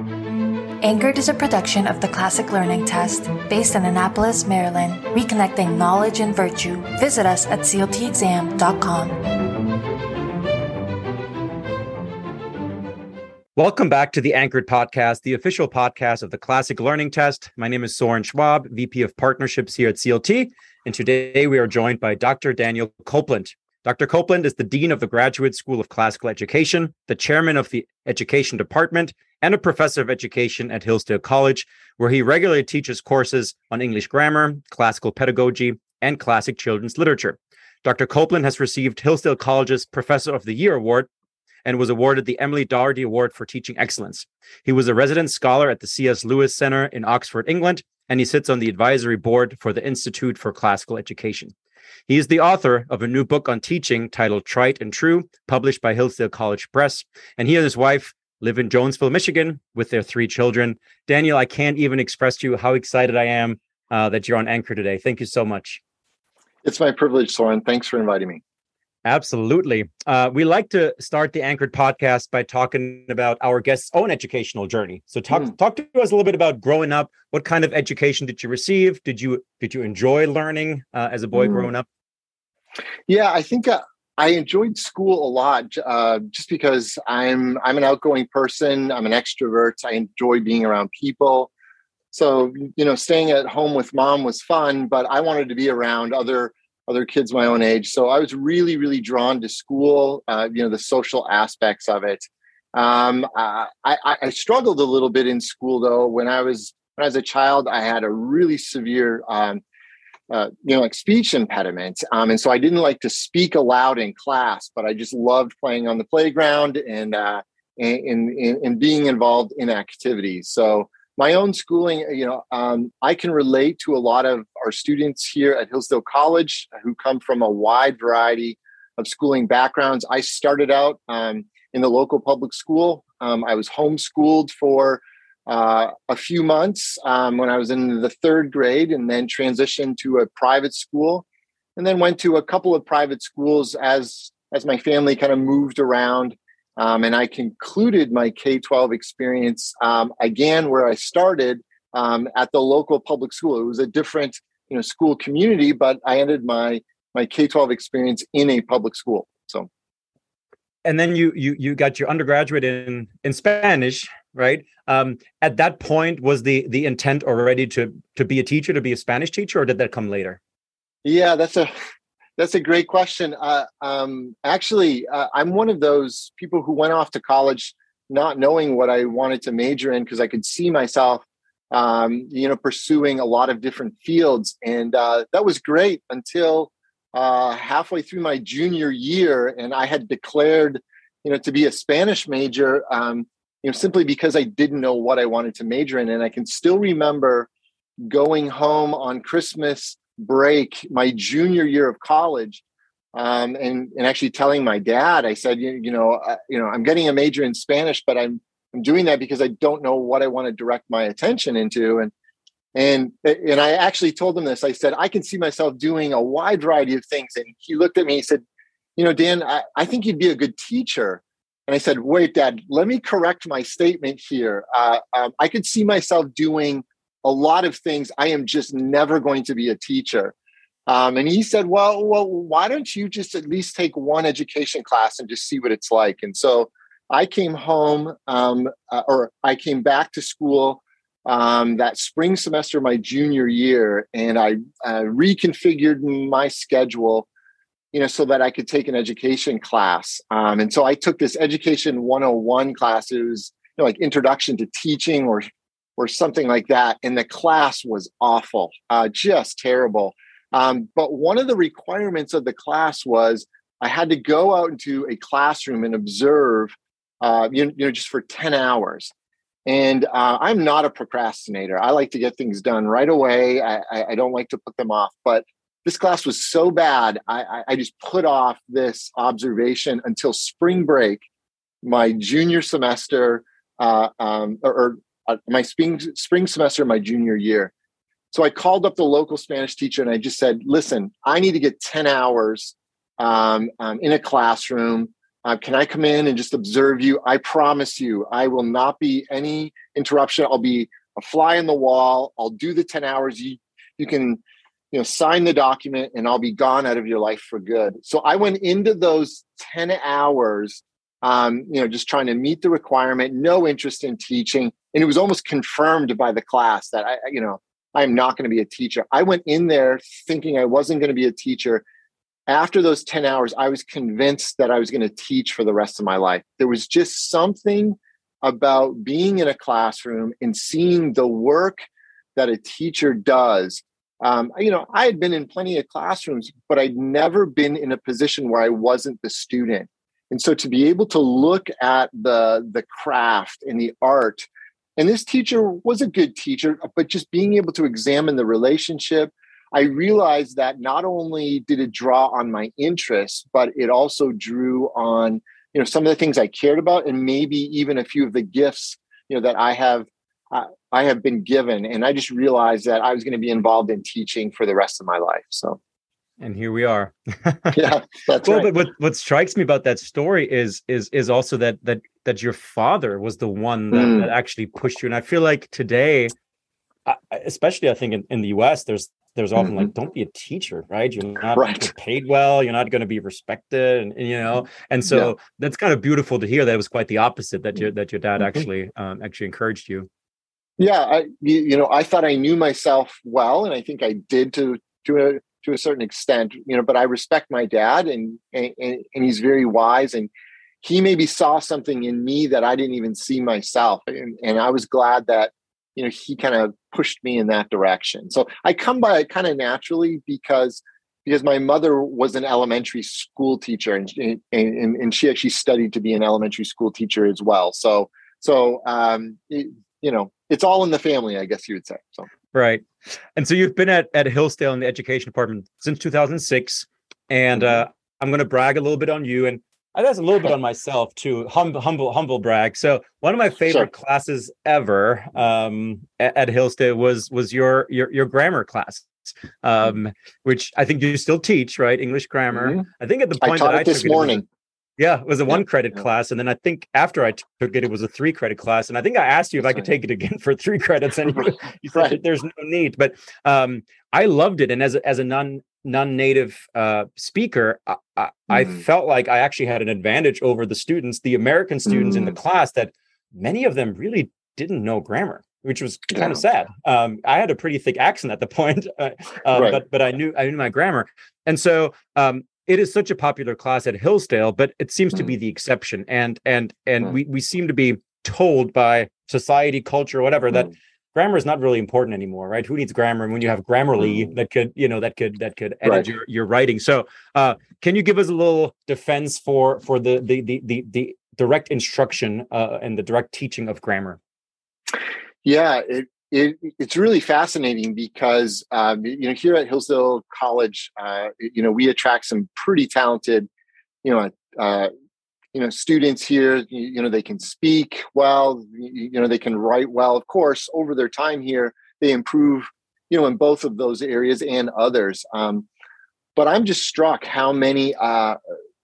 Anchored is a production of the Classic Learning Test based in Annapolis, Maryland, reconnecting knowledge and virtue. Visit us at cltexam.com. Welcome back to the Anchored Podcast, the official podcast of the Classic Learning Test. My name is Soren Schwab, VP of Partnerships here at CLT, and today we are joined by Dr. Daniel Copeland. Dr. Copeland is the Dean of the Graduate School of Classical Education, the Chairman of the Education Department, and a Professor of Education at Hillsdale College, where he regularly teaches courses on English grammar, classical pedagogy, and classic children's literature. Dr. Copeland has received Hillsdale College's Professor of the Year award and was awarded the Emily Daugherty Award for Teaching Excellence. He was a resident scholar at the C.S. Lewis Center in Oxford, England, and he sits on the advisory board for the Institute for Classical Education. He is the author of a new book on teaching titled Tried and True, published by Hillsdale College Press. And he and his wife live in Jonesville, Michigan, with their three children. Daniel, I can't even express to you how excited I am uh, that you're on Anchor today. Thank you so much. It's my privilege, Soren. Thanks for inviting me. Absolutely. Uh, we like to start the Anchored podcast by talking about our guest's own educational journey. So talk mm. talk to us a little bit about growing up. What kind of education did you receive? Did you did you enjoy learning uh, as a boy mm. growing up? Yeah, I think uh, I enjoyed school a lot, uh, just because I'm I'm an outgoing person. I'm an extrovert. I enjoy being around people. So you know, staying at home with mom was fun, but I wanted to be around other other kids my own age. So I was really, really drawn to school, uh, you know, the social aspects of it. Um, I, I, I, struggled a little bit in school though. When I was when I was a child, I had a really severe, um, uh, you know, like speech impediment, um, and so I didn't like to speak aloud in class. But I just loved playing on the playground and uh, and, and, and being involved in activities. So my own schooling, you know, um, I can relate to a lot of our students here at Hillsdale College who come from a wide variety of schooling backgrounds. I started out um, in the local public school. Um, I was homeschooled for uh, a few months um, when I was in the third grade, and then transitioned to a private school, and then went to a couple of private schools as as my family kind of moved around. Um, and I concluded my K 12 experience um, again where I started um, at the local public school. It was a different you know, school community, but I ended my, my K 12 experience in a public school. So. And then you you you got your undergraduate in in Spanish, right? Um, at that point, was the the intent already to to be a teacher, to be a Spanish teacher, or did that come later? Yeah, that's a that's a great question. Uh, um, actually, uh, I'm one of those people who went off to college not knowing what I wanted to major in because I could see myself, um, you know, pursuing a lot of different fields, and uh, that was great until uh, halfway through my junior year, and I had declared, you know, to be a Spanish major, um, you know, simply because I didn't know what I wanted to major in, and I can still remember going home on Christmas break my junior year of college um, and and actually telling my dad i said you, you know uh, you know i'm getting a major in spanish but i'm i'm doing that because i don't know what i want to direct my attention into. And and and i actually told him this. I said i can see myself doing a wide variety of things. And he looked at me he said you know dan i, I think you'd be a good teacher and i said wait dad let me correct my statement here uh, um, i could see myself doing a lot of things. I am just never going to be a teacher. Um, and he said, well, well, why don't you just at least take one education class and just see what it's like? And so I came home, um, uh, or I came back to school um, that spring semester my junior year, and I uh, reconfigured my schedule, you know, so that I could take an education class. Um, and so I took this Education 101 class. It was you know, like Introduction to Teaching or or something like that. And the class was awful, uh, just terrible. Um, but one of the requirements of the class was I had to go out into a classroom and observe, uh, you, you know, just for 10 hours. And uh, I'm not a procrastinator. I like to get things done right away. I, I, I don't like to put them off. But this class was so bad, I, I just put off this observation until spring break, my junior semester, uh, um, or, or uh, my spring spring semester my junior year. So I called up the local Spanish teacher and I just said, "Listen, I need to get ten hours um, um, in a classroom. uh, can I come in and just observe you? I promise you, I will not be any interruption. I'll be a fly in the wall. I'll do the 10 hours. You, you can, you know, sign the document and I'll be gone out of your life for good. So I went into those 10 hours, um, you know, just trying to meet the requirement, no interest in teaching. And it was almost confirmed by the class that I, you know, I'm not going to be a teacher. I went in there thinking I wasn't going to be a teacher after those 10 hours, I was convinced that I was going to teach for the rest of my life. There was just something about being in a classroom and seeing the work that a teacher does. Um, you know, I had been in plenty of classrooms, but I'd never been in a position where I wasn't the student. And so to be able to look at the, the craft and the art, and this teacher was a good teacher, but just being able to examine the relationship, I realized that not only did it draw on my interests, but it also drew on you know some of the things I cared about, and maybe even a few of the gifts you know that I have uh, I have been given. And I just realized that I was going to be involved in teaching for the rest of my life. So. And here we are. yeah, that's well, right. But what, what strikes me about that story is is is also that that that your father was the one that, mm. that actually pushed you. And I feel like today, especially I think in, in the US, there's there's often mm-hmm. like don't be a teacher right you're not right. paid well you're not going to be respected and, and, you know and so yeah. that's kind of beautiful to hear that it was quite the opposite that your that your dad mm-hmm. actually um, actually encouraged you yeah i you know i thought i knew myself well and i think i did to to a to a certain extent you know but i respect my dad and and, and he's very wise and he maybe saw something in me that i didn't even see myself and, and i was glad that you know he kind of pushed me in that direction. So i come by it kind of naturally because because my mother was an elementary school teacher and, and, and she actually studied to be an elementary school teacher as well. So so um it, you know it's all in the family i guess you would say so right and so you've been at at hillsdale in the education department since 2006 and mm-hmm. uh i'm going to brag a little bit on you and I guess a little bit on myself too. Humble, humble, humble brag. So one of my favorite sure. classes ever um, at, at Hillsdale was was your your your grammar class, um, which I think you still teach, right? English grammar. Mm-hmm. I think at the point I that I this morning. It yeah, it was a one credit yeah. class. And then I think after I took it, it was a three credit class. And I think I asked you if That's I could right. take it again for three credits. And you, you said right. there's no need. But um, I loved it. And as a, as a non non-native uh, speaker, I, I, mm. I, felt like I actually had an advantage over the students, the American students mm. in the mm. class, that many of them really didn't know grammar, which was kind yeah. of sad. Um, I had a pretty thick accent at the point, uh, uh, right. but but I knew I knew my grammar, and so um, it is such a popular class at Hillsdale, but it seems mm. to be mm. the exception, and and and mm. we we seem to be told by society, culture, whatever that grammar is not really important anymore, right? Who needs grammar when you have Grammarly mm. that could, you know, that could that could edit right. your, your writing. So, uh, can you give us a little defense for for the the the the, the direct instruction uh, and the direct teaching of grammar? Yeah, it, it it's really fascinating because um, you know here at Hillsdale College, uh, you know we attract some pretty talented, you know, uh, you know students here. You, you, know they can speak well you, you know they can write well. Of course over their time here they improve you know in both of those areas and others. Um, but i'm just struck how many uh,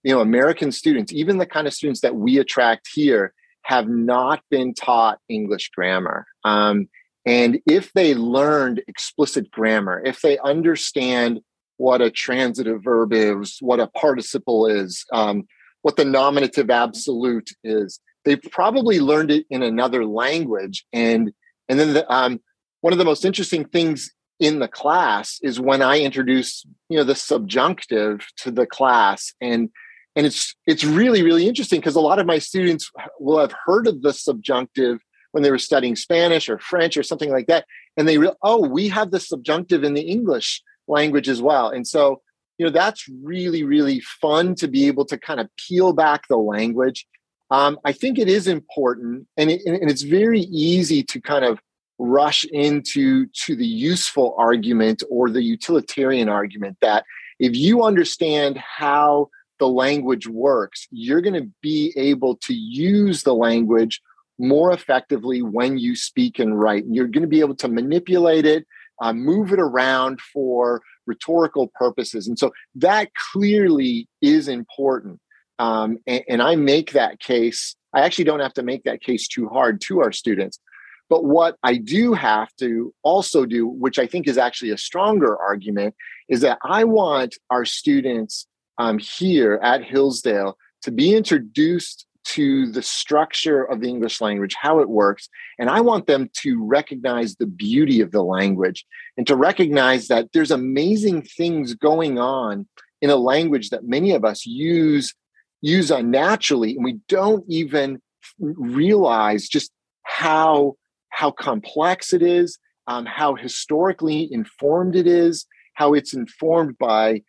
you know american students even the kind of students that we attract here have not been taught english grammar. Um, and if they learned explicit grammar if they understand what a transitive verb is what a participle is um, what the nominative absolute is. They've probably learned it in another language, and and then the, um, one of the most interesting things in the class is when I introduce you know the subjunctive to the class, and and it's it's really really interesting because a lot of my students will have heard of the subjunctive when they were studying Spanish or French or something like that, and they re- oh we have the subjunctive in the English language as well, and so you know that's really really fun to be able to kind of peel back the language. Um, i think it is important and, it, and it's very easy to kind of rush into to the useful argument or the utilitarian argument that if you understand how the language works you're going to be able to use the language more effectively when you speak and write and you're going to be able to manipulate it uh, move it around for rhetorical purposes. And so that clearly is important. um, and, and I make that case. I actually don't have to make that case too hard to our students. But what I do have to also do, which I think is actually a stronger argument, is that I want our students um, here at Hillsdale to be introduced to the structure of the English language, how it works. And I want them to recognize the beauty of the language and to recognize that there's amazing things going on in a language that many of us use use unnaturally and we don't even realize just how how complex it is um, how historically informed it is how it's informed by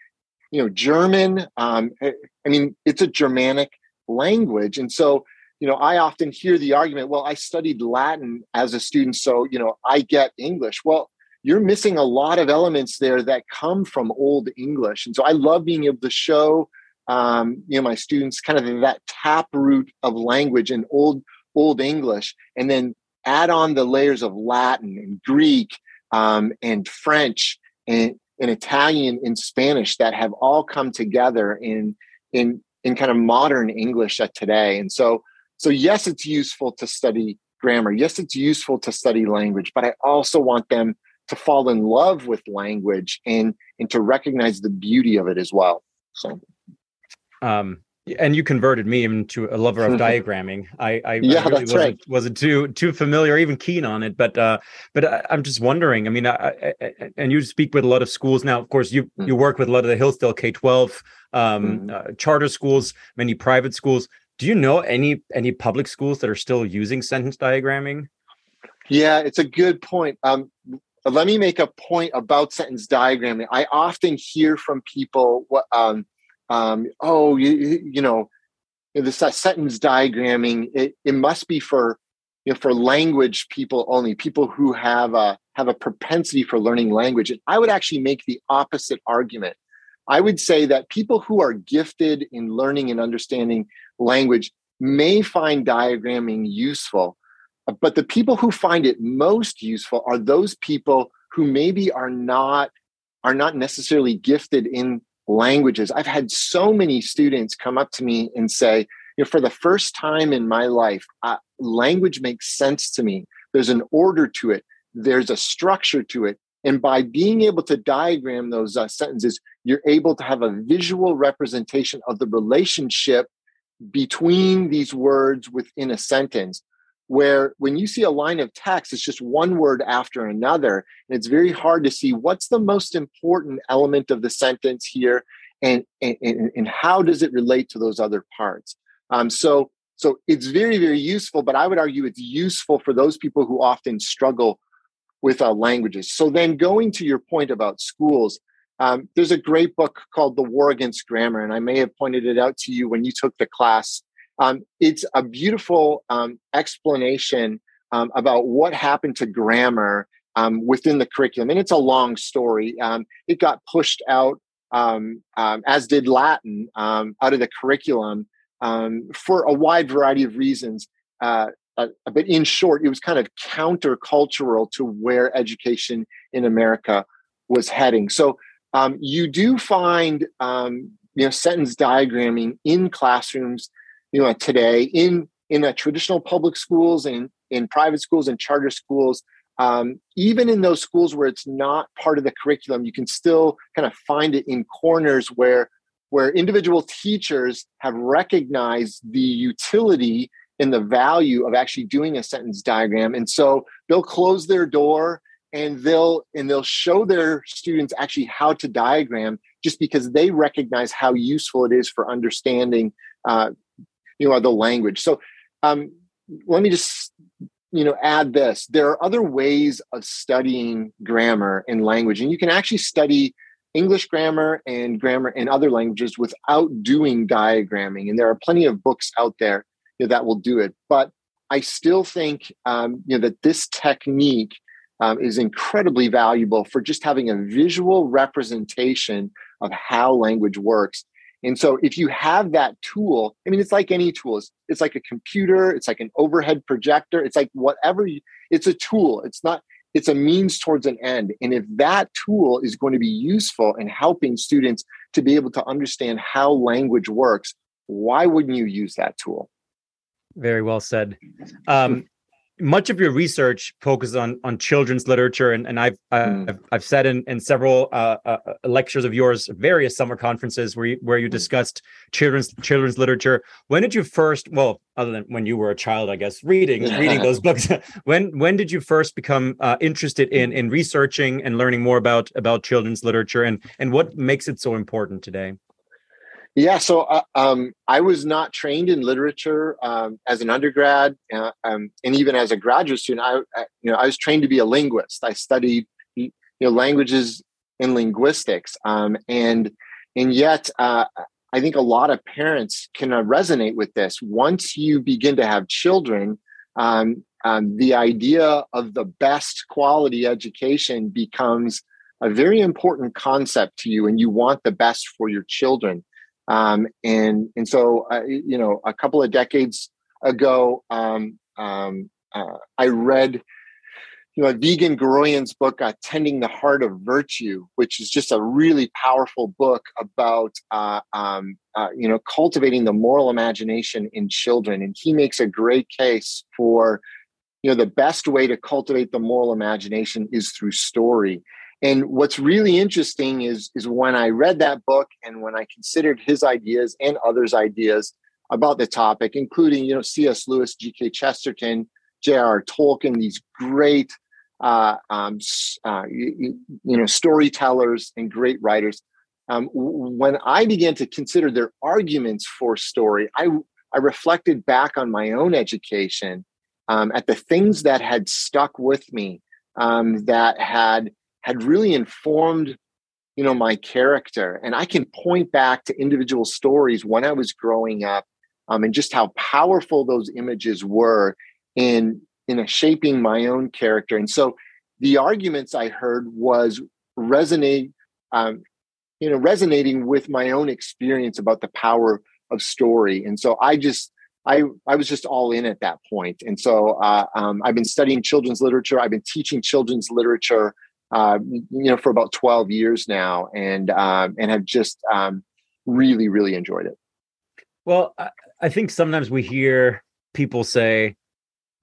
you know german um, i mean it's a germanic language. And so you know i often hear the argument well i studied latin as a student so you know i get english. Well you're missing a lot of elements there that come from old english. And so i love being able to show um, you know my students kind of that tap root of language in old old english and then add on the layers of latin and greek um, and french and, and italian and spanish that have all come together in in in kind of modern english at today. And so so yes it's useful to study grammar. Yes it's useful to study language but i also want them to fall in love with language and and to recognize the beauty of it as well. So. Um, and you converted me into a lover of diagramming. I, I, yeah, I really wasn't, right. wasn't too too familiar, even keen on it. But uh, but I, am just wondering. I mean, I, I, and you speak with a lot of schools now. Of course, you mm. you work with a lot of the Hillsdale K twelve um, mm. uh, charter schools, many private schools. Do you know any any public schools that are still using sentence diagramming? Yeah, it's a good point. Um, let me make a point about sentence diagramming. I often hear from people what um, um, oh, you, you know, this sentence diagramming, it, it must be for you know, for language people only, people who have a have a propensity for learning language. And I would actually make the opposite argument. I would say that people who are gifted in learning and understanding language may find diagramming useful, but the people who find it most useful are those people who maybe are not are not necessarily gifted in languages. I've had so many students come up to me and say, you know, for the first time in my life, uh, language makes sense to me. There's an order to it, there's a structure to it. And by being able to diagram those uh, sentences, you're able to have a visual representation of the relationship between these words within a sentence where when you see a line of text, it's just one word after another. And it's very hard to see what's the most important element of the sentence here and, and, and how does it relate to those other parts. Um, so, so it's very, very useful, but I would argue it's useful for those people who often struggle with uh, languages. So then going to your point about schools, um, there's a great book called The War Against Grammar, and I may have pointed it out to you when you took the class um, it's a beautiful um, explanation um, about what happened to grammar um, within the curriculum. And it's a long story. Um, it got pushed out, um, as did Latin, out of the curriculum for a wide variety of reasons. Uh, uh, but in short, it was kind of countercultural to where education in America was heading. So you do find you know sentence diagramming in classrooms you know today in in a traditional public schools and in private schools and charter schools um, even in those schools where it's not part of the curriculum you can still kind of find it in corners where where individual teachers have recognized the utility and the value of actually doing a sentence diagram. And so they'll close their door and they'll and they'll show their students actually how to diagram just because they recognize how useful it is for understanding uh, you know the language. So um, let me just you know add this. There are other ways of studying grammar and language and you can actually study english grammar and grammar in other languages without doing diagramming and there are plenty of books out there you know, that will do it. But i still think um, you know that this technique um, is incredibly valuable for just having a visual representation of how language works and so if you have that tool, I mean, it's like any tool. It's, it's like a computer, it's like an overhead projector, it's like whatever you, it's a tool. It's not, it's a means towards an end. And if that tool is going to be useful in helping students to be able to understand how language works, why wouldn't you use that tool? Very well said. Um, much of your research focuses on on children's literature, and, and I've mm. I've, I've said in in several uh, uh, uh, lectures of yours, various summer conferences where you, where you mm. discussed children's children's literature. When did you first? Well, other than when you were a child, I guess, reading reading those books. when when did you first become uh, interested in in researching and learning more about about children's literature, and and what makes it so important today? Yeah, so uh, um, I was not trained in literature um, as an undergrad, uh, um, and even as a graduate student, I, I, you know I was trained to be a linguist. I studied you know languages and linguistics, um, and and yet uh, I think a lot of parents can uh, resonate with this. Once you begin to have children, um, um, the idea of the best quality education becomes a very important concept to you, and you want the best for your children. Um, and and so uh, you know a couple of decades ago, um, um, uh, I read you know Vigen Guroian's book uh, "Tending the Heart of Virtue," which is just a really powerful book about uh, um, uh, you know cultivating the moral imagination in children, and he makes a great case for you know the best way to cultivate the moral imagination is through story and what's really interesting is, is when I read that book and when I considered his ideas and others' ideas about the topic, including, you know, C.S. Lewis, G.K. Chesterton, J.R. Tolkien, these great, uh, um, uh, you, you, know, storytellers and great writers. Um, when I began to consider their arguments for story, I, I reflected back on my own education um, at the things that had stuck with me, um, that had had really informed you know my character and i can point back to individual stories when i was growing up um, and just how powerful those images were in in shaping my own character and so the arguments i heard was resonate um, you know resonating with my own experience about the power of story and so i just I, I was just all in at that point. And so uh, um, I've been studying children's literature. I've been teaching children's literature uh, you know, for about 12 years now and, um, and have just um, really, really enjoyed it. Well, I, I think sometimes we hear people say,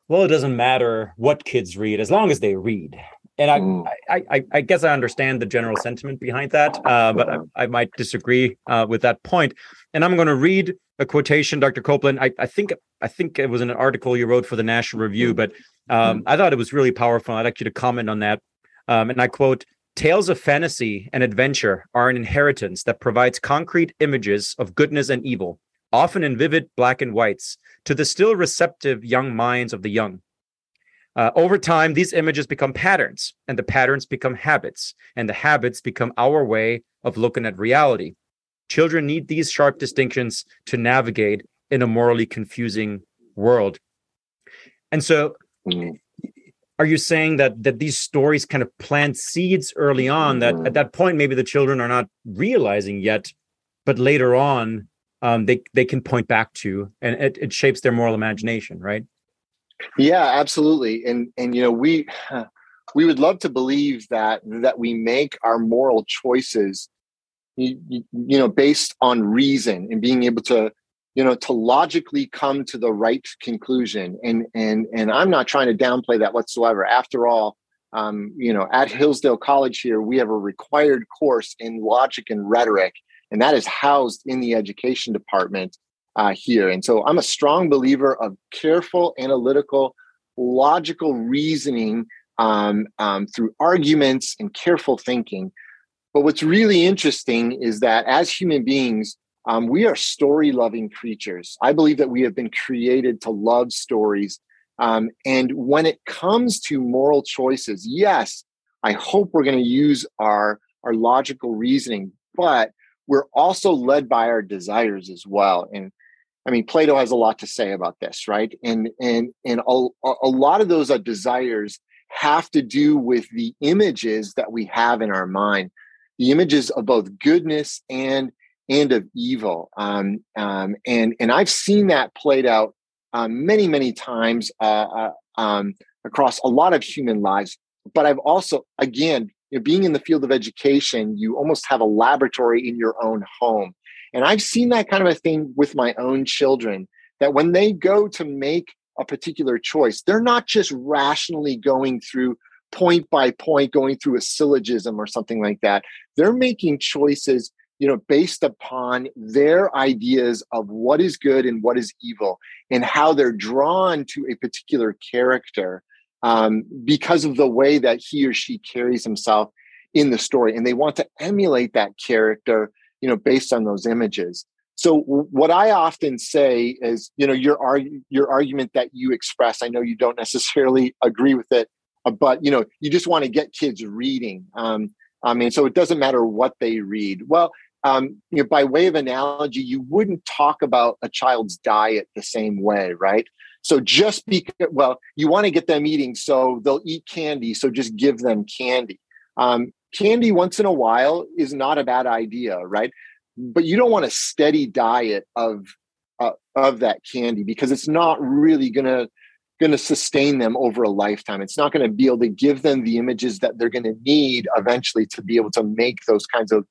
well, it doesn't matter what kids read as long as they read. And I, mm. I, I, I, guess I understand the general sentiment behind that, uh, but I, I, might disagree uh, with that point. And I'm going to read a quotation, Dr. Copeland. I, I think I think it was in an article you wrote for the National Review, but um, mm. I thought it was really powerful. I'd like you to comment on that. Um, and I quote, Tales of fantasy and adventure are an inheritance that provides concrete images of goodness and evil, often in vivid black and whites, to the still receptive young minds of the young. Uh, over time, these images become patterns, and the patterns become habits, and the habits become our way of looking at reality. Children need these sharp distinctions to navigate in a morally confusing world. And so, mm are you saying that that these stories kind of plant seeds early on that mm-hmm. at that point maybe the children are not realizing yet but later on um, they they can point back to and it, it shapes their moral imagination right yeah absolutely and and you know we we would love to believe that that we make our moral choices you, you know based on reason and being able to you know to logically come to the right conclusion. And and and i'm not trying to downplay that whatsoever. After all um, you know at hillsdale college here we have a required course in logic and rhetoric and that is housed in the education department uh, here. And so i'm a strong believer of careful analytical logical reasoning um, um, through arguments and careful thinking. But what's really interesting is that as human beings um, we are story loving creatures. I believe that we have been created to love stories. Um, and when it comes to moral choices, yes, I hope we're going to use our, our logical reasoning, but we're also led by our desires as well. And I mean, Plato has a lot to say about this, right? And and and a, a lot of those desires have to do with the images that we have in our mind, the images of both goodness and and of evil. Um, um, and and I've seen that played out um, many many times uh, uh, um, across a lot of human lives. But I've also again being in the field of education, you almost have a laboratory in your own home. And I've seen that kind of a thing with my own children that when they go to make a particular choice, they're not just rationally going through point by point, going through a syllogism or something like that. They're making choices you know based upon their ideas of what is good and what is evil and how they're drawn to a particular character um, because of the way that he or she carries himself in the story. And they want to emulate that character you know based on those images. So what i often say is you know your arg- your argument that you express i know you don't necessarily agree with it uh, but you know you just want to get kids reading. Um, i mean so it doesn't matter what they read. Well um, you know, by way of analogy you wouldn't talk about a child's diet the same way right so just because well you want to get them eating so they'll eat candy so just give them candy um, candy once in a while is not a bad idea, right? But you don't want a steady diet of uh, of that candy because it's not really gonna gonna sustain them over a lifetime. It's not to be able to give them the images that they're to need eventually to be able to make those kinds of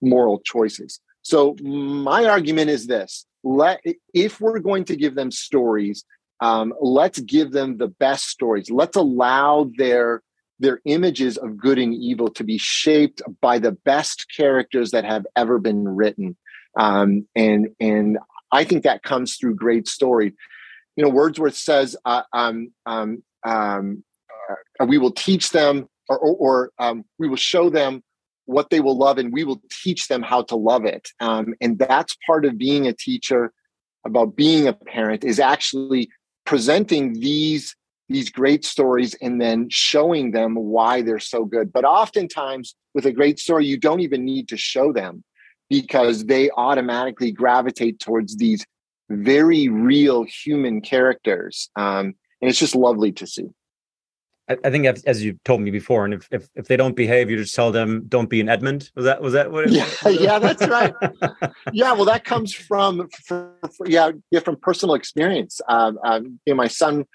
moral choices. So my argument is this: let if we're going to give them stories, um, let's give them the best stories. Let's allow their their images of good and evil to be shaped by the best characters that have ever been written. Um, and and I think that comes through great story. You know, Wordsworth says, uh, um, um, um uh, "We will teach them, or, or, or um, we will show them what they will love, and we will teach them how to love it." Um, and that's part of being a teacher. About being a parent is actually presenting these these great stories and then showing them why they're so good. But oftentimes, with a great story, you don't even need to show them because they automatically gravitate towards these very real human characters. Um, and it's just lovely to see. I, think as you told me before, and if, if, if they don't behave, you just tell them don't be an Edmund. Was that was that what? It, yeah, yeah, that's right. yeah, well, that comes from, from, from yeah, yeah, from personal experience. Um, um, you know, my son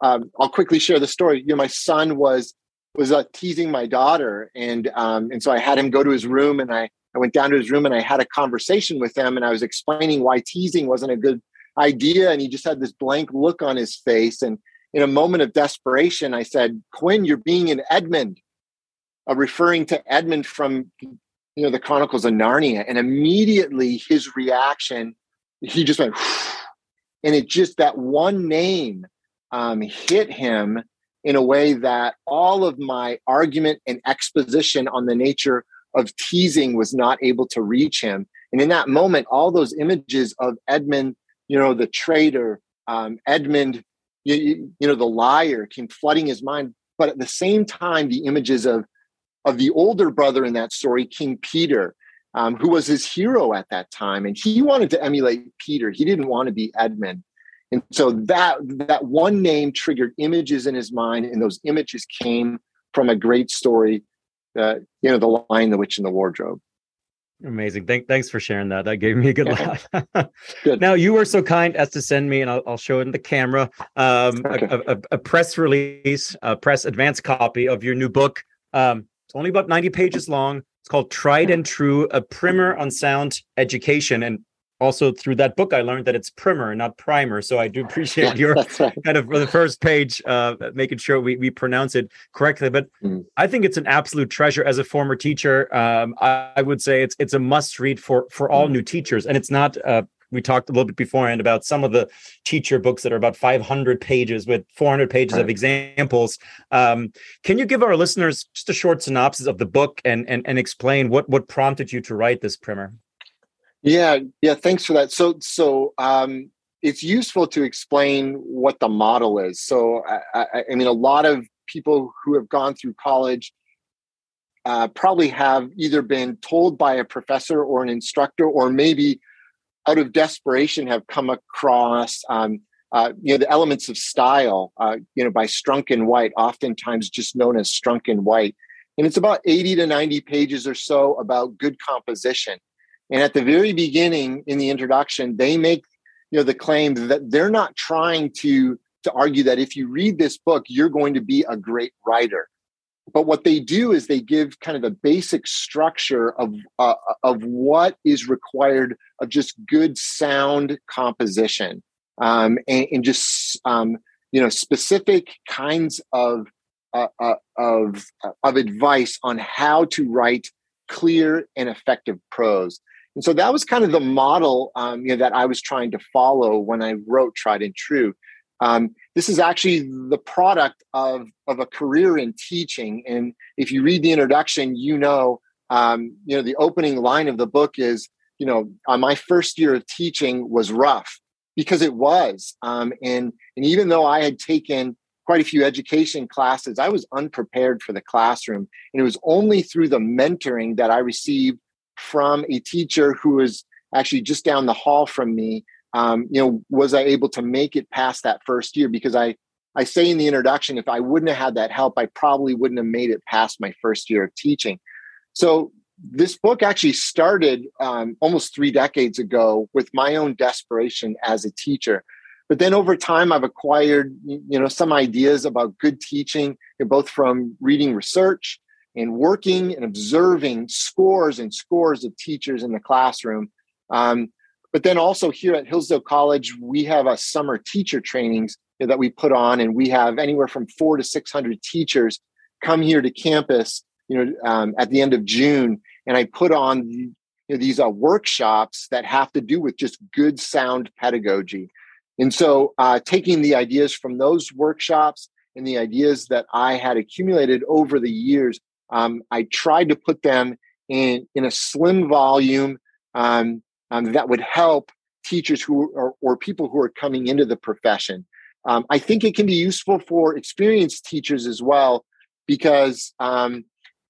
um, I'll quickly share the story. You know, my son was was uh, teasing my daughter, and um, and so I had him go to his room, and I I went down to his room, and I had a conversation with him, and I was explaining why teasing wasn't a good idea, and he just had this blank look on his face, and in a moment of desperation, I said, "Quinn, you're being an Edmund," uh, referring to Edmund from you know the Chronicles of Narnia, and immediately his reaction, he just went, and it just that one name um, hit him in a way that all of my argument and exposition on the nature of teasing was not able to reach him. And in that moment, all those images of Edmund, you know, the traitor, um, Edmund, you, you know, the liar came flooding his mind. But at the same time, the images of of the older brother in that story, King Peter, um, who was his hero at that time, and he wanted to emulate Peter. He didn't want to be Edmund. And so that that one name triggered images in his mind, and those images came from a great story, uh, you know, the Lion, the Witch, and the Wardrobe. Amazing. Thank, thanks for sharing that. That gave me a good laugh. good. Now, you were so kind as to send me, and I'll, I'll show it in the camera, um, okay. a, a, a, press release, a press advance copy of your new book. Um, it's only about 90 pages long. It's called Tried and True, a primer on sound education. And also through that book i learned that it's primer not primer so i do appreciate your right. kind of the first page uh, making sure we, we pronounce it correctly but mm. i think it's an absolute treasure as a former teacher um, I, I, would say it's it's a must read for for all mm. new teachers and it's not uh, we talked a little bit beforehand about some of the teacher books that are about 500 pages with 400 pages right. of examples. Um, can you give our listeners just a short synopsis of the book and, and and explain what what prompted you to write this primer? Yeah, yeah. Thanks for that. So, so um, it's useful to explain what the model is. So, I, I, I mean, a lot of people who have gone through college uh, probably have either been told by a professor or an instructor, or maybe out of desperation have come across um, uh, you know the elements of style uh, you know by Strunk and White, oftentimes just known as Strunk and White, and it's about eighty to ninety pages or so about good composition. And at the very beginning in the introduction, they make you know the claim that they're not trying to to argue that if you read this book, you're going to be a great writer. but what they do is they give kind of a basic structure of uh, of what is required of just good sound composition um, and, and, just um, you know specific kinds of uh, uh, of uh, of advice on how to write clear and effective prose. And so that was kind of the model um, you know, that I was trying to follow when I wrote Tried and True. Um, this is actually the product of, of a career in teaching. And if you read the introduction, you know, um, you know, the opening line of the book is, you know, uh, my first year of teaching was rough because it was. Um, and, and even though I had taken quite a few education classes, I was unprepared for the classroom. And it was only through the mentoring that I received from a teacher who was actually just down the hall from me um, you know, was I able to make it past that first year? Because I, I say in the introduction, if I wouldn't have had that help, I probably wouldn't have made it past my first year of teaching. So this book actually started um, almost three decades ago with my own desperation as a teacher. But then over time, I've acquired, you know, some ideas about good teaching, both from reading research and working and observing scores and scores of teachers in the classroom. Um, but then also here at Hillsdale College, we have a summer teacher trainings that we put on, and we have anywhere from four to six hundred teachers come here to campus. You know, um, at the end of June, and I put on you know, these uh, workshops that have to do with just good sound pedagogy. And so, uh, taking the ideas from those workshops and the ideas that I had accumulated over the years, um, I tried to put them in in a slim volume um, um, that would help teachers who are or people who are coming into the profession. Um, I think it can be useful for experienced teachers as well, because um,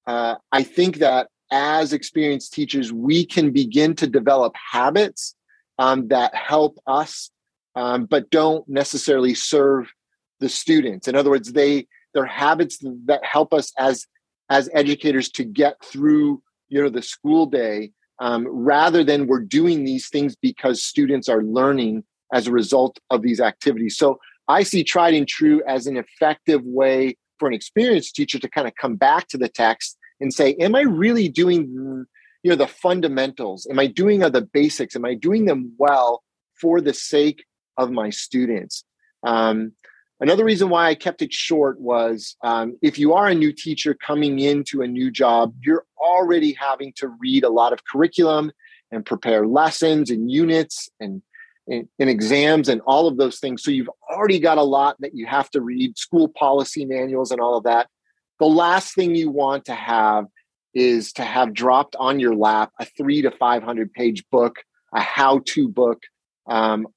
uh, I think that as experienced teachers, we can begin to develop habits um, that help us, but don't necessarily serve the students. In other words, they they're habits that help us as as educators to get through you know the school day um, rather than we're doing these things because students are learning as a result of these activities. So I see tried and true as an effective way for an experienced teacher to kind of come back to the text and say, Am I really doing you know the fundamentals? Am I doing the basics? Am I doing them well for the sake of my students? Um, Another reason why I kept it short was um, if you are a new teacher coming into a new job, you're already having to read a lot of curriculum and prepare lessons and units and, and, and, exams and all of those things. So you've already got a lot that you have to read, school policy manuals and all of that. The last thing you want to have is to have dropped on your lap a three to 500 page book, a how to book um,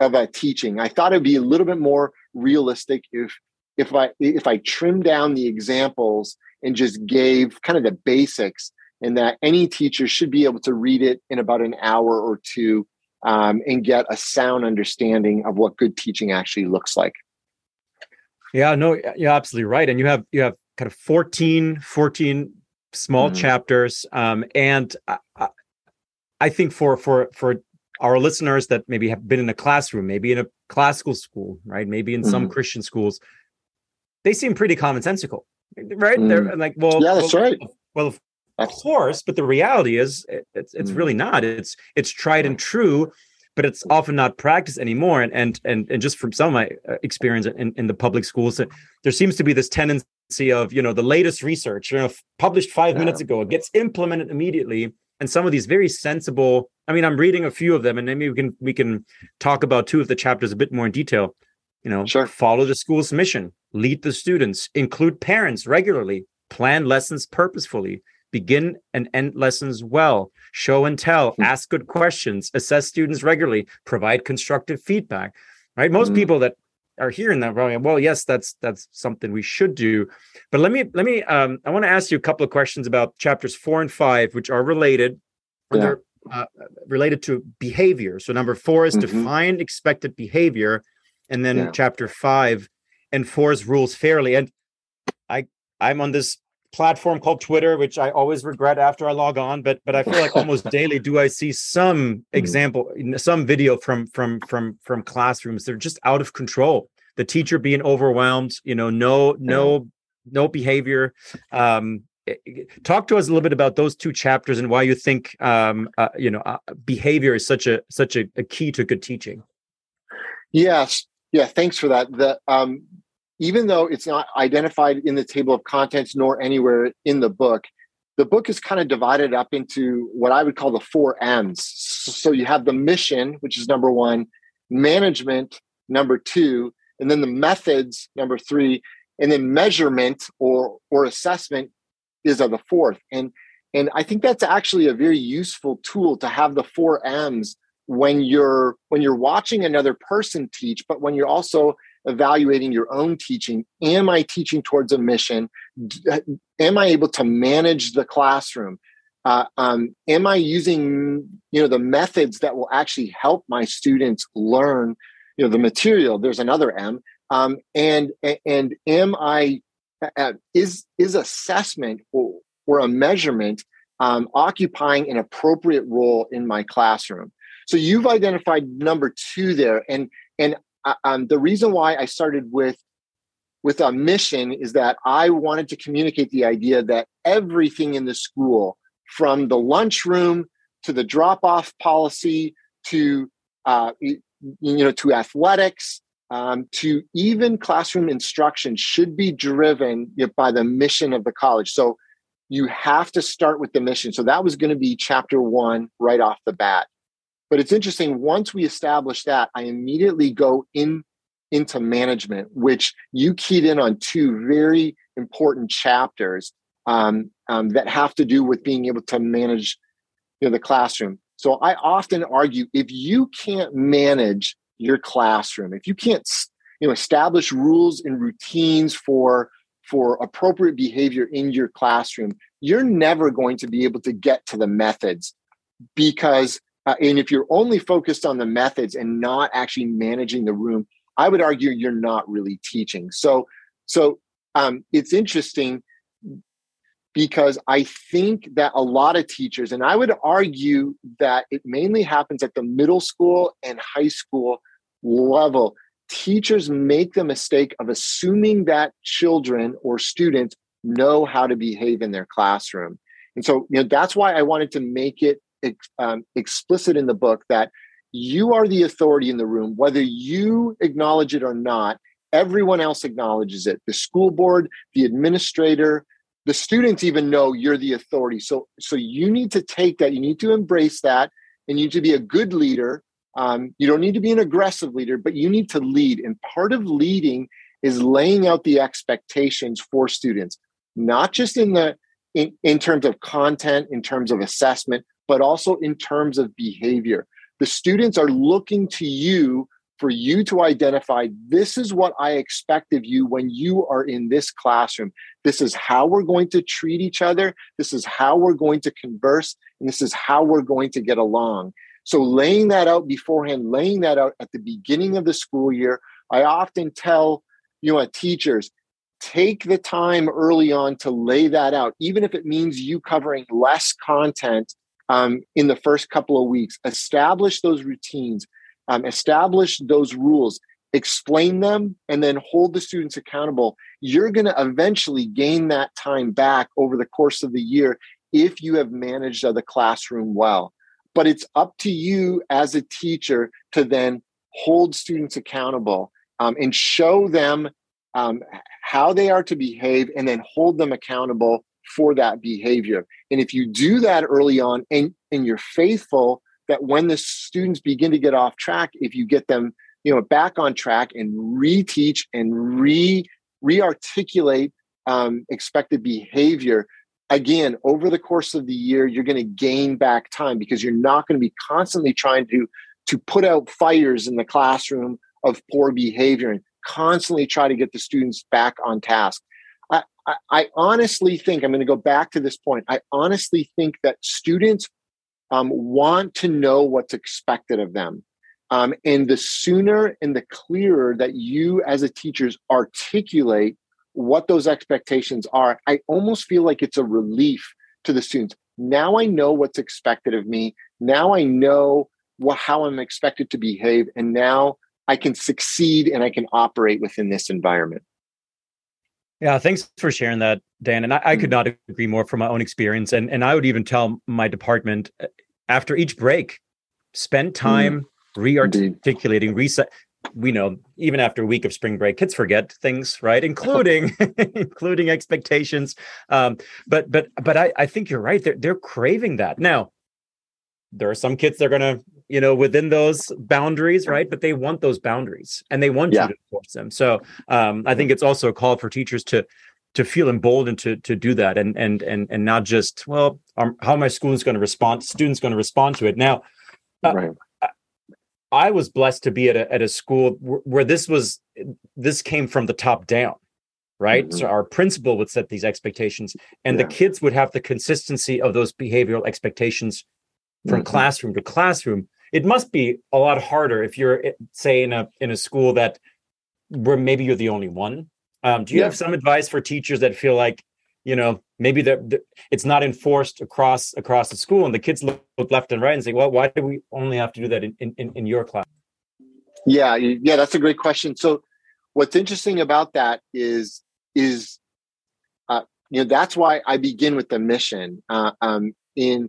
of a teaching. I thought it'd be a little bit more realistic if if I if I trimmed down the examples and just gave kind of the basics, and that any teacher should be able to read it in about an hour or two um, and get a sound understanding of what good teaching actually looks like. Yeah, no, you're absolutely right. And you have you have kind of 14, 14 small mm-hmm. chapters. Um, and I, I think for for for our listeners that maybe have been in a classroom, maybe in a classical school, right? Maybe in mm-hmm. some Christian schools, they seem pretty commonsensical, right? Mm. They're like, well, yeah, that's well, right. Well, of that's... course, but the reality is, it's it's mm. really not. It's it's tried and true, but it's often not practiced anymore. And and and and just from some of my uh, experience in, in the public schools, there seems to be this tendency of you know the latest research, you know, published five yeah. minutes ago, it gets implemented immediately and some of these very sensible i mean i'm reading a few of them and maybe we can we can talk about two of the chapters a bit more in detail you know sure. follow the school's mission lead the students include parents regularly plan lessons purposefully begin and end lessons well show and tell mm-hmm. ask good questions assess students regularly provide constructive feedback right most mm-hmm. people that are hearing that probably well yes that's that's something we should do but let me let me um i want to ask you a couple of questions about chapters four and five which are related yeah. they're uh, related to behavior so number four is mm-hmm. define expected behavior and then yeah. chapter five enforce rules fairly and i i'm on this platform called Twitter, which I always regret after I log on, but but I feel like almost daily do I see some mm-hmm. example, some video from from from from classrooms. They're just out of control. The teacher being overwhelmed, you know, no no no behavior. Um, eh, eh, talk to us a little bit about those two chapters and why you think um, uh, you know uh, behavior is such a such a, a, key to good teaching. Yes, yeah. Thanks for that. The um, even though it's not identified in the table of contents nor anywhere in the book, the book is kind of divided up into what I would call the four M's. So you have the mission, which is number one, management, number two, and then the methods, number three, and then measurement or or assessment is of the fourth. And and I think that's actually a very useful tool to have the four M's when you're when you're watching another person teach, but when you're also evaluating your own teaching. Am I teaching towards a mission? Uh, am I able to manage the classroom? Uh, um, am I using you know the methods that will actually help my students learn you know the material? There's another M. Um, and and am I uh, uh, is is assessment or, or a measurement um, occupying an appropriate role in my classroom? So you've identified number two there, and and um, the reason why I started with with a mission is that I wanted to communicate the idea that everything in the school, from the lunchroom to the drop off policy to uh, you know to athletics um, to even classroom instruction, should be driven by the mission of the college. So you have to start with the mission. So that was going to be chapter one right off the bat. But it's interesting, once we establish that, I immediately go in into management, which you keyed in on two very important chapters um, um, that have to do with being able to manage you know, the classroom. So I often argue if you can't manage your classroom, if you can't you know establish rules and routines for for appropriate behavior in your classroom, you're never going to be able to get to the methods because uh, and if you're only focused on the methods and not actually managing the room, I would argue you're not really teaching. So, so um, it's interesting because I think that a lot of teachers, and I would argue that it mainly happens at the middle school and high school level, teachers make the mistake of assuming that children or students know how to behave in their classroom. And so, you know, that's why I wanted to make it um, explicit in the book that you are the authority in the room, whether you acknowledge it or not. Everyone else acknowledges it. The school board, the administrator, the students even know you're the authority. So, so you need to take that. You need to embrace that, and you need to be a good leader. Um, you don't need to be an aggressive leader, but you need to lead. And part of leading is laying out the expectations for students, not just in the in, in terms of content, in terms of assessment, but also in terms of behavior. The students are looking to you for you to identify this is what I expect of you when you are in this classroom. This is how we're going to treat each other. This is how we're going to converse. And this is how we're going to get along. So, laying that out beforehand, laying that out at the beginning of the school year, I often tell you know teachers take the time early on to lay that out even if it means you covering less content um, in the first couple of weeks. Establish those routines, um, establish those rules, explain them, and then hold the students accountable. You're going to eventually gain that time back over the course of the year if you have managed the classroom well. But it's up to you as a teacher to then hold students accountable um, and show them um, how they are to behave and then hold them accountable for that behavior. And if you do that early on and, and you're faithful, that when the students begin to get off track, if you get them, you know, back on track and reteach and re re-articulate um, expected behavior, again, over the course of the year, you're going to gain back time because you're not going to be constantly trying to to put out fires in the classroom of poor behavior and constantly try to get the students back on task. I, I honestly think, I'm going to go back to this point. I honestly think that students um, want to know what's expected of them. Um, and the sooner and the clearer that you as a teachers articulate what those expectations are, I almost feel like it's a relief to the students. Now I know what's expected of me. Now I know what, how I'm expected to behave. And now I can succeed and I can operate within this environment. Yeah, thanks for sharing that, Dan. And I, I, could mm-hmm. not agree more from my own experience. And and I would even tell my department uh, after each break, spend mm-hmm. time mm. re-articulating, reset. We know even after a week of spring break, kids forget things, right? Including including expectations. Um, but but but I, I think you're right. They're they're craving that. Now, there are some kids that are gonna you know within those boundaries right but they want those boundaries and they want yeah. you to enforce them so um, i think it's also a call for teachers to to feel emboldened to to do that and and and and not just well um, how my school is going to respond students going to respond to it now uh, right. I was blessed to be at a, at a school where this was this came from the top down right mm-hmm. so our principal would set these expectations and yeah. the kids would have the consistency of those behavioral expectations from mm-hmm. classroom to classroom it must be a lot harder if you're eh, say in a in a school that where maybe you're the only one um, do you yeah. have some advice for teachers that feel like you know maybe that it's not enforced across across the school and the kids look, look, left and right and say well why do we only have to do that in, in in your class yeah yeah that's a great question so what's interesting about that is is uh, you know that's why i begin with the mission uh, um, in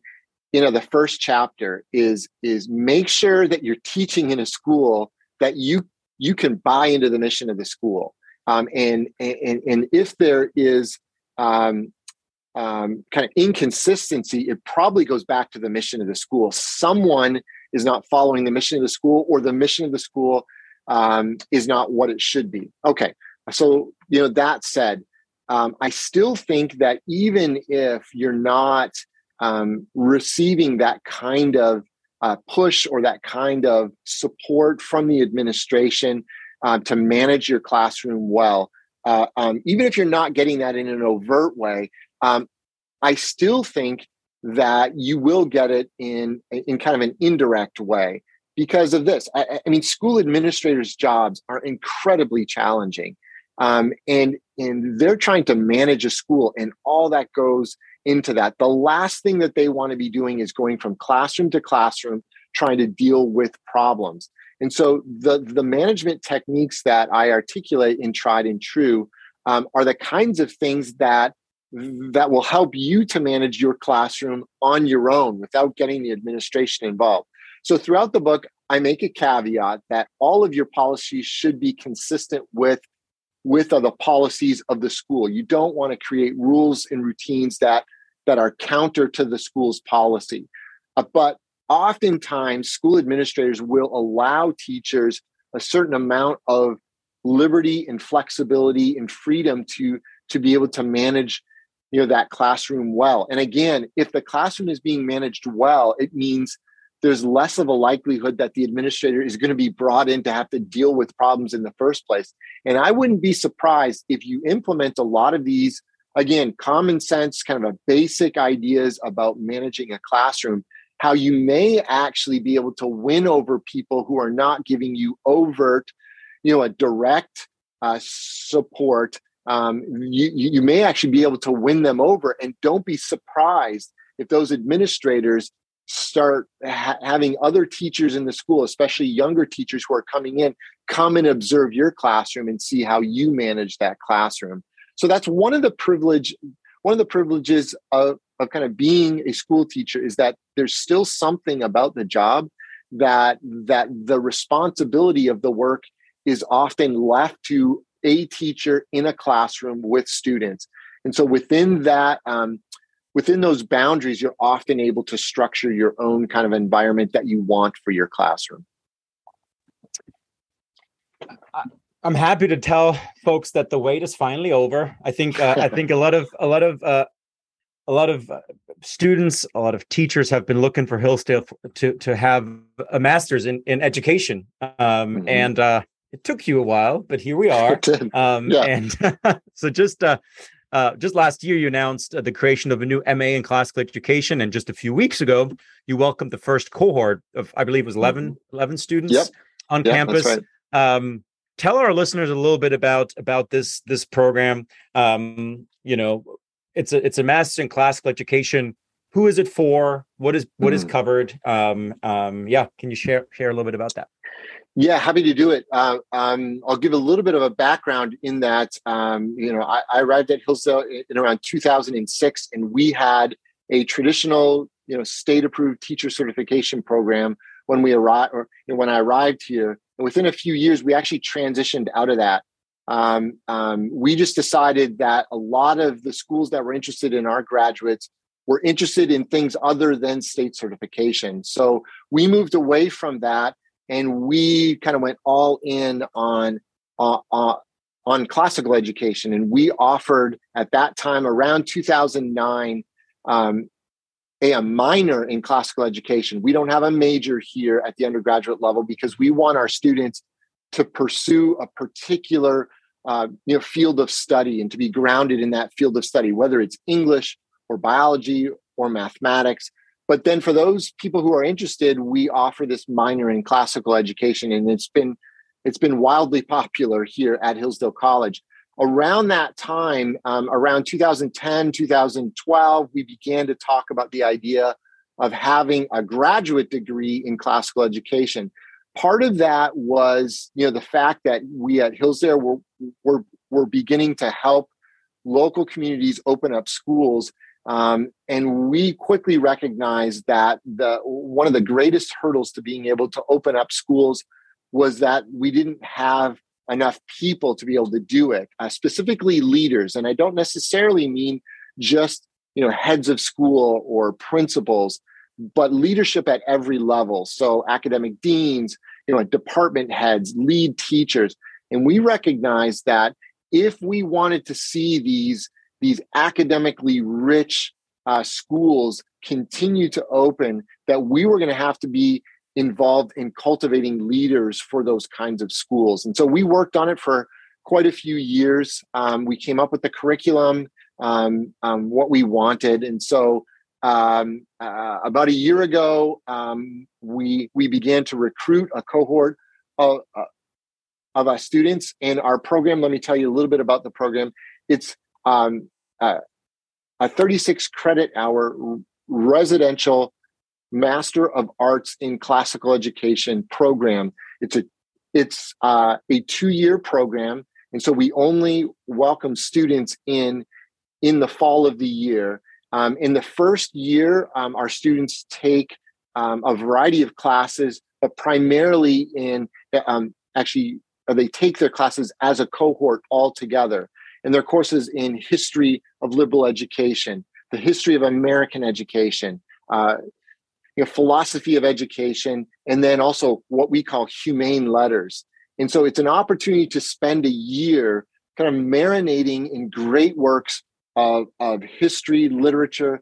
you know the first chapter is is make sure that you're teaching in a school that you you can buy into the mission of the school. Um, and, and and if there is um, um, kind of inconsistency it probably goes back to the mission of the school. Someone is not following the mission of the school or the mission of the school um, is not what it should be. Okay so you know that said um, i still think that even if you're not um, receiving that kind of uh, push or that kind of support from the administration uh, to manage your classroom well. Uh, um, even if you're not getting that in an overt way, um, I still think that you will get it in in kind of an indirect way because of this. I, I mean, school administrators' jobs are incredibly challenging, um, and and they're trying to manage a school, and all that goes into that. The last thing that they want to be doing is going from classroom to classroom trying to deal with problems. And so the, the management techniques that I articulate in Tried and True um, are the kinds of things that that will help you to manage your classroom on your own without getting the administration involved. So throughout the book, I make a caveat that all of your policies should be consistent with with the policies of the school. You don't want to create rules and routines that that are counter to the school's policy. Uh, but oftentimes, school administrators will allow teachers a certain amount of liberty and flexibility and freedom to to be able to manage you know that classroom well and again if the classroom is being managed well it means there's less of a likelihood that the administrator is going to be brought in to have to deal with problems in the first place. And I wouldn't be surprised if you implement a lot of these, again, common sense, kind of a basic ideas about managing a classroom, how you may actually be able to win over people who are not giving you overt, you know, a direct uh, support. Um, you, you may actually be able to win them over. And don't be surprised if those administrators start ha- having other teachers in the school, especially younger teachers who are coming in, come and observe your classroom and see how you manage that classroom. So that's one of the privilege, one of the privileges of, of kind of being a school teacher is that there's still something about the job that that the responsibility of the work is often left to a teacher in a classroom with students. And so within that, um, within those boundaries, you're often able to structure your own kind of environment that you want for your classroom. I'm happy to tell folks that the wait is finally over. I think uh, I think a lot of a lot of uh, a lot of uh, students, a lot of teachers have been looking for Hillsdale to to have a master's in in education, um, mm-hmm. and uh, it took you a while, but here we are. Um, yeah. And so just uh, just last year, you announced uh, the creation of a new MA in classical education. And just a few weeks ago, you welcomed the first cohort of, I believe it was 11, mm-hmm. 11 students yep. on yep, campus. Right. Um, tell our listeners a little bit about about this this program. Um, you know, it's a it's a master's in classical education. Who is it for? What is what mm. is covered? Um, um, yeah, can you share share a little bit about that? Yeah, happy to do it. Uh, um, I'll give a little bit of a background in that. Um, you know, I, I, arrived at Hillsdale in, around 2006, and we had a traditional, you know, state-approved teacher certification program when we arrived. Or you know, when I arrived here, and within a few years, we actually transitioned out of that. Um, um, we just decided that a lot of the schools that were interested in our graduates were interested in things other than state certification. So we moved away from that and we kind of went all in on uh, uh, on classical education. And we offered at that time around 2009 um, a, a minor in classical education. We don't have a major here at the undergraduate level because we want our students to pursue a particular uh, you know field of study and to be grounded in that field of study whether it's english or biology or mathematics but then for those people who are interested, we offer this minor in classical education, and it's been it's been wildly popular here at Hillsdale College. Around that time, um, around 2010, 2012, we began to talk about the idea of having a graduate degree in classical education. Part of that was, you know, the fact that we at Hillsdale were, were, were beginning to help local communities open up schools um, and we quickly recognized that the one of the greatest hurdles to being able to open up schools was that we didn't have enough people to be able to do it, uh, specifically leaders. And I don't necessarily mean just you know heads of school or principals, but leadership at every level. So academic deans, you know, department heads, lead teachers, and we recognized that if we wanted to see these these academically rich uh, schools continue to open, that we were going to have to be involved in cultivating leaders for those kinds of schools. And so we worked on it for quite a few years. Um, we came up with the curriculum, um, um, what we wanted. And so um, uh, about a year ago, um, we, we began to recruit a cohort of, uh, of our students in our program. Let me tell you a little bit about the program. It's um, uh, a 36 credit hour residential Master of Arts in Classical Education program. It's a it's uh, a two year program, and so we only welcome students in in the fall of the year. Um, in the first year, um, our students take um, a variety of classes, but primarily in um, actually uh, they take their classes as a cohort all together and their courses in history of liberal education, the history of American education, uh, you know, philosophy of education, and then also what we call humane letters. And so it's an opportunity to spend a year kind of marinating in great works of, of history, literature,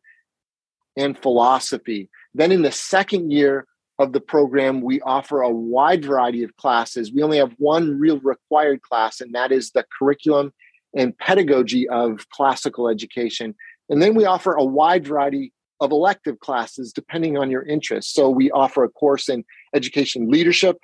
and philosophy. Then in the second year of the program, we offer a wide variety of classes. We only have one real required class, and that is the curriculum and pedagogy of classical education. And then we offer a wide variety of elective classes depending on your interests. So we offer a course in education leadership,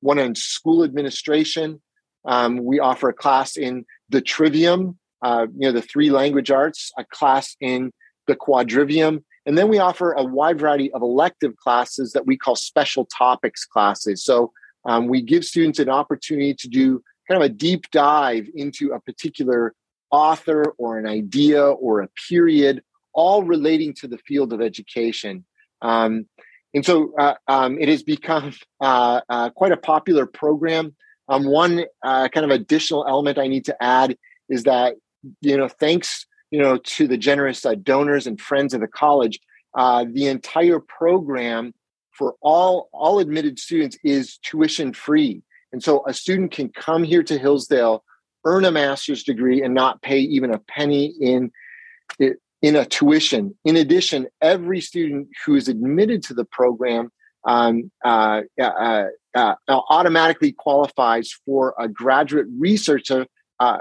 one on school administration. Um, we offer a class in the trivium, uh, you know, the three language arts, a class in the quadrivium. And then we offer a wide variety of elective classes that we call special topics classes. So um, we give students an opportunity to do kind of a deep dive into a particular author or an idea or a period, all relating to the field of education. Um, and so uh, um, it has become uh, uh, quite a popular program. Um, one uh, kind of additional element I need to add is that, you know, thanks, you know, to the generous uh, donors and friends of the college, uh, the entire program for all all admitted students is tuition free. And so a student can come here to Hillsdale, earn a master's degree, and not pay even a penny in in a tuition. In addition, every student who is admitted to the program um, uh, uh, uh, automatically qualifies for a graduate researcher uh,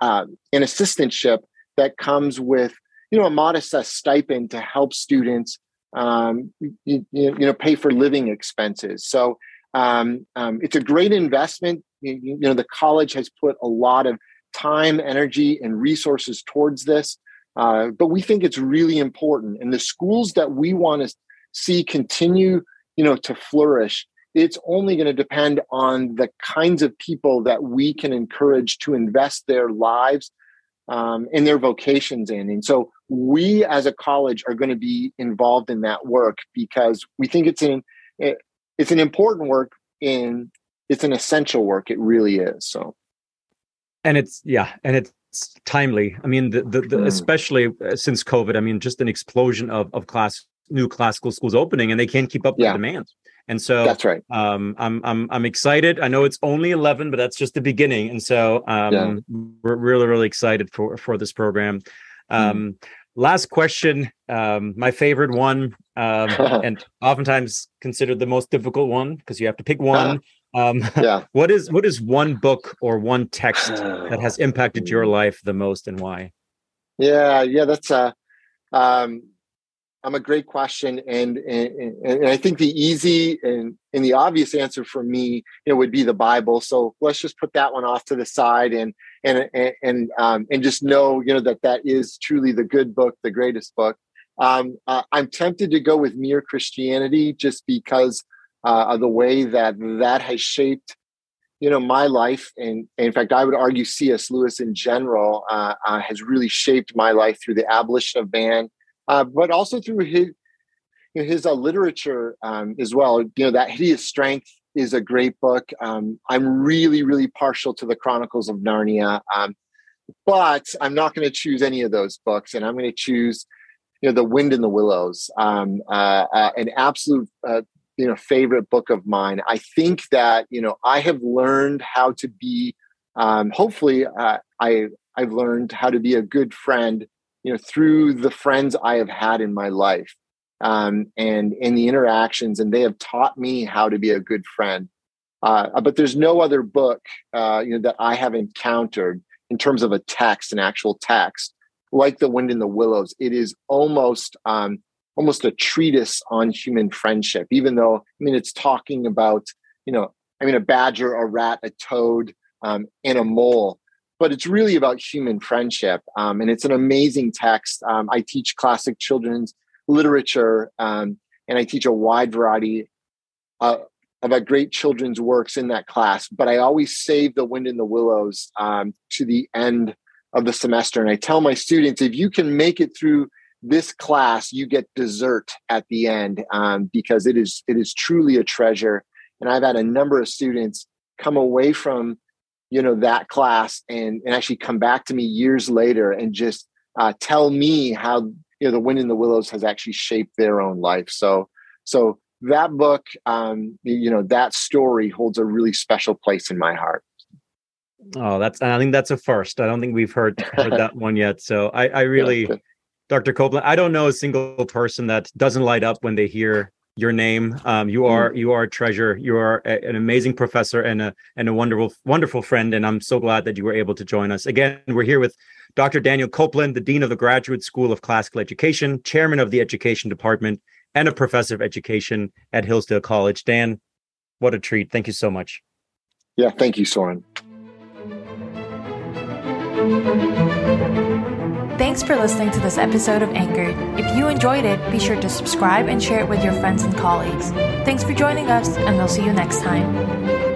uh, an assistantship that comes with you know a modest uh, stipend to help students um, you, you, know pay for living expenses. So um, um, it's a great investment. You, you, know, the college has put a lot of time, energy, and resources towards this, uh, but we think it's really important. And the schools that we want to see continue, you know, to flourish it's only going to depend on the kinds of people that we can encourage to invest their lives um, and their vocations in. And so we as a college are going to be involved in that work because we think it's an it's an important work in it's an essential work. It really is. So, and it's yeah, and it's timely. I mean, the, the, the mm. especially uh, since COVID. I mean, just an explosion of of class new classical schools opening, and they can't keep up with yeah. the demand. And so that's right. Um, I'm I'm I'm excited. I know it's only 11, but that's just the beginning. And so um, yeah. we're really really excited for for this program. Hmm. Um, mm. Last question, um, my favorite one, um, and oftentimes considered the most difficult one because you have to pick one. Um, yeah. What is what is one book or one text that has impacted your life the most, and why? Yeah, yeah, that's a um, I'm a great question, and, and and I think the easy and and the obvious answer for me, you know, would be the Bible. So let's just put that one off to the side, and and and and, um, and just know, you know, that that is truly the good book, the greatest book. Um, uh, I'm tempted to go with Mere Christianity just because uh, of the way that that has shaped you know my life and, and, in fact i would argue cs lewis in general uh, uh, has really shaped my life through the abolition of man, uh, but also through his you know, his uh, literature um, as well. You know that hideous strength is a great book. Um, I'm really really partial to the Chronicles of Narnia, um, but I'm not going to choose any of those books, and I'm going to choose you know the Wind in the Willows, um, uh, uh, an absolute. Uh, you know favorite book of mine i think that you know i have learned how to be um, hopefully uh, i i've learned how to be a good friend you know through the friends i have had in my life um, and in the interactions and they have taught me how to be a good friend uh, but there's no other book uh, you know that i have encountered in terms of a text an actual text like the wind in the willows it is almost um, almost a treatise on human friendship even though i mean it's talking about you know i mean a badger a rat a toad um, and a mole but it's really about human friendship. Um, and it's an amazing text. Um, I teach classic children's literature, um, and I teach a wide variety uh, great children's works in that class. But I always save The Wind in the Willows um, to the end of the semester. And I tell my students if you can make it through this class, you get dessert at the end um, because it is it is truly a treasure. And I've had a number of students come away from you know that class and and actually come back to me years later and just uh, tell me how you know the wind in the willows has actually shaped their own life so so that book um you know that story holds a really special place in my heart oh that's i think that's a first i don't think we've heard heard that one yet so i i really yeah. dr copeland i don't know a single person that doesn't light up when they hear your name. Um, you are mm. you are a treasure. You are a, an amazing professor and a and a wonderful wonderful friend. And I'm so glad that you were able to join us. Again, we're here with Dr. Daniel Copeland, the dean of the Graduate School of Classical Education, chairman of the Education Department, and a professor of education at Hillsdale College. Dan, what a treat! Thank you so much. Yeah, thank you, Soren. Thanks for listening to this episode of Anchored. If you enjoyed it, be sure to subscribe and share it with your friends and colleagues. Thanks for joining us, and we'll see you next time.